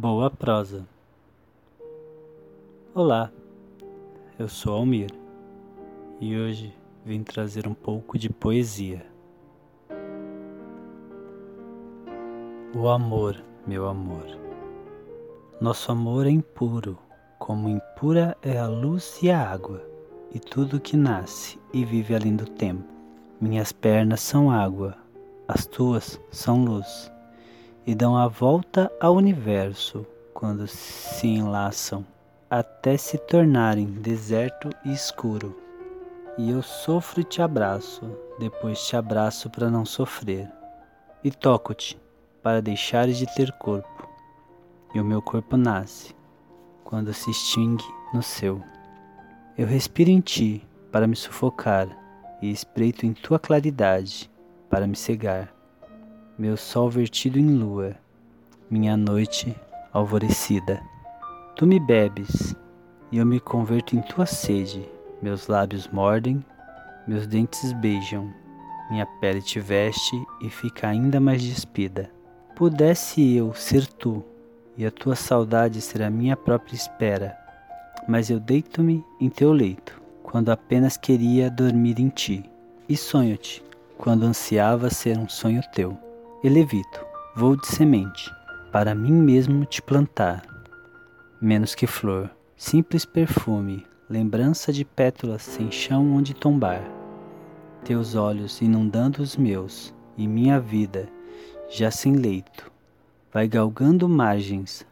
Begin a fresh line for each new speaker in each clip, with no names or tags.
Boa prosa. Olá, eu sou Almir e hoje vim trazer um pouco de poesia. O amor, meu amor. Nosso amor é impuro, como impura é a luz e a água, e tudo que nasce e vive além do tempo. Minhas pernas são água, as tuas são luz e dão a volta ao universo quando se enlaçam até se tornarem deserto e escuro. E eu sofro e te abraço, depois te abraço para não sofrer, e toco-te para deixares de ter corpo, e o meu corpo nasce quando se extingue no seu. Eu respiro em ti para me sufocar e espreito em tua claridade para me cegar meu sol vertido em lua, minha noite alvorecida. Tu me bebes e eu me converto em tua sede. Meus lábios mordem, meus dentes beijam, minha pele te veste e fica ainda mais despida. Pudesse eu ser tu e a tua saudade ser a minha própria espera, mas eu deito-me em teu leito quando apenas queria dormir em ti e sonho-te quando ansiava ser um sonho teu e levito, vou de semente, para mim mesmo te plantar. Menos que flor, simples perfume, lembrança de pétalas sem chão onde tombar. Teus olhos inundando os meus, e minha vida, já sem leito, vai galgando margens,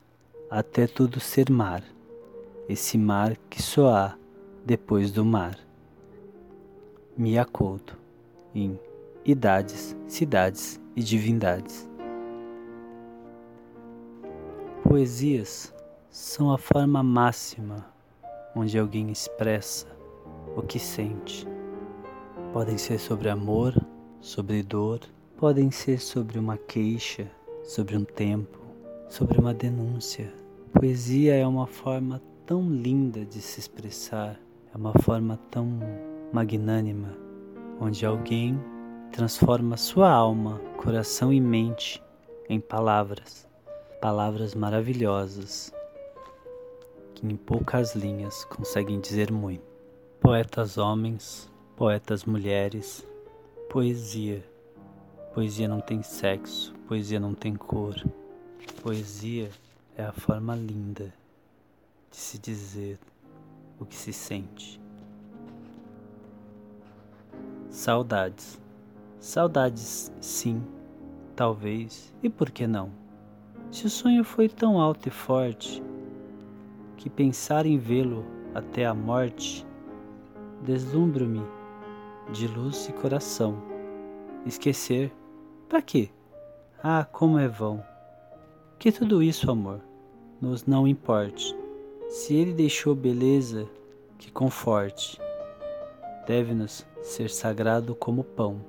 até tudo ser mar, esse mar que só há depois do mar. Me acolto em idades, cidades e divindades. Poesias são a forma máxima onde alguém expressa o que sente. Podem ser sobre amor, sobre dor, podem ser sobre uma queixa, sobre um tempo, sobre uma denúncia. Poesia é uma forma tão linda de se expressar, é uma forma tão magnânima, onde alguém transforma sua alma, coração e mente em palavras, palavras maravilhosas que em poucas linhas conseguem dizer muito. Poetas homens, poetas mulheres, poesia. Poesia não tem sexo, poesia não tem cor. Poesia é a forma linda de se dizer o que se sente. Saudades. Saudades, sim, talvez, e por que não? Se o sonho foi tão alto e forte que pensar em vê-lo até a morte, deslumbro-me de luz e coração. Esquecer, para quê? Ah, como é vão! Que tudo isso, amor, nos não importe. Se ele deixou beleza que conforte, deve-nos ser sagrado como pão.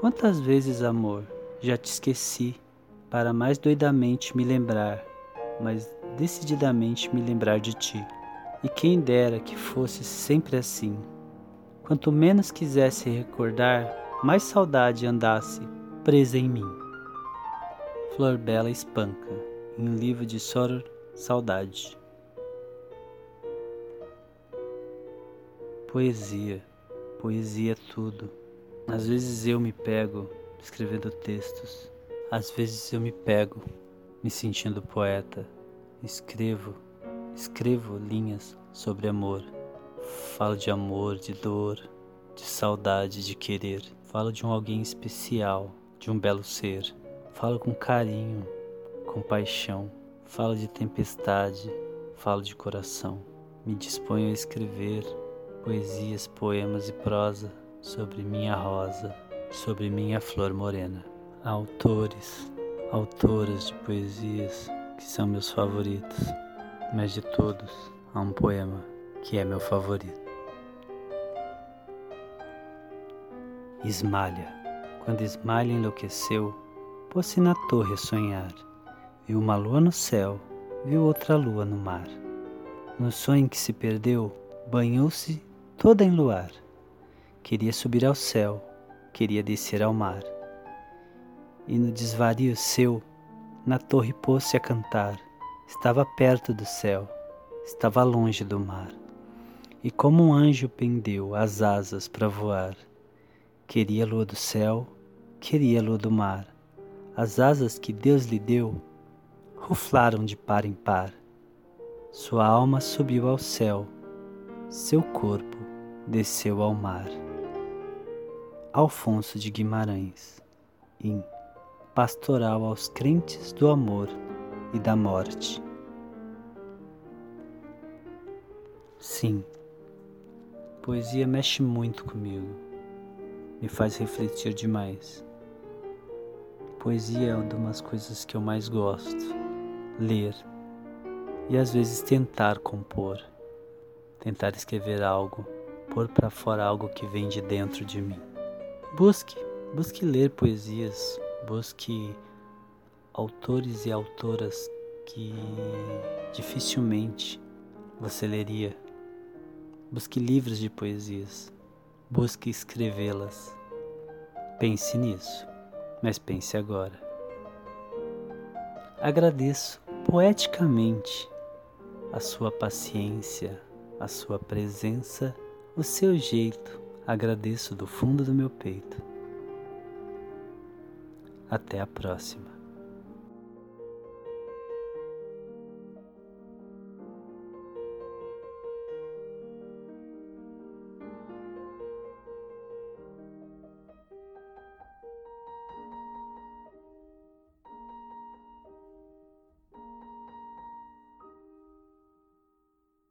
Quantas vezes, amor, já te esqueci para mais doidamente me lembrar, mas decididamente me lembrar de ti. E quem dera que fosse sempre assim. Quanto menos quisesse recordar, mais saudade andasse presa em mim. Flor Bela Espanca, em livro de Soror Saudade. Poesia, poesia é tudo. Às vezes eu me pego escrevendo textos, às vezes eu me pego me sentindo poeta. Escrevo, escrevo linhas sobre amor. Falo de amor, de dor, de saudade, de querer. Falo de um alguém especial, de um belo ser. Falo com carinho, com paixão. Falo de tempestade, falo de coração. Me disponho a escrever poesias, poemas e prosa sobre minha rosa, sobre minha flor morena. Autores, autoras de poesias que são meus favoritos, mas de todos há um poema que é meu favorito. Esmalha. Quando Esmalha enlouqueceu, pôs-se na torre a sonhar. Viu uma lua no céu, viu outra lua no mar. No sonho que se perdeu, banhou-se toda em luar. Queria subir ao céu, queria descer ao mar. E no desvario seu, na torre pôs-se a cantar, estava perto do céu, estava longe do mar. E como um anjo pendeu as asas para voar, queria a lua do céu, queria a lua do mar. As asas que Deus lhe deu ruflaram de par em par. Sua alma subiu ao céu, seu corpo desceu ao mar. Alfonso de Guimarães, em Pastoral aos crentes do amor e da morte. Sim, poesia mexe muito comigo, me faz refletir demais. Poesia é uma das coisas que eu mais gosto, ler e às vezes tentar compor, tentar escrever algo, pôr para fora algo que vem de dentro de mim. Busque, busque ler poesias, busque autores e autoras que dificilmente você leria. Busque livros de poesias, busque escrevê-las. Pense nisso, mas pense agora. Agradeço poeticamente a sua paciência, a sua presença, o seu jeito. Agradeço do fundo do meu peito. Até a próxima.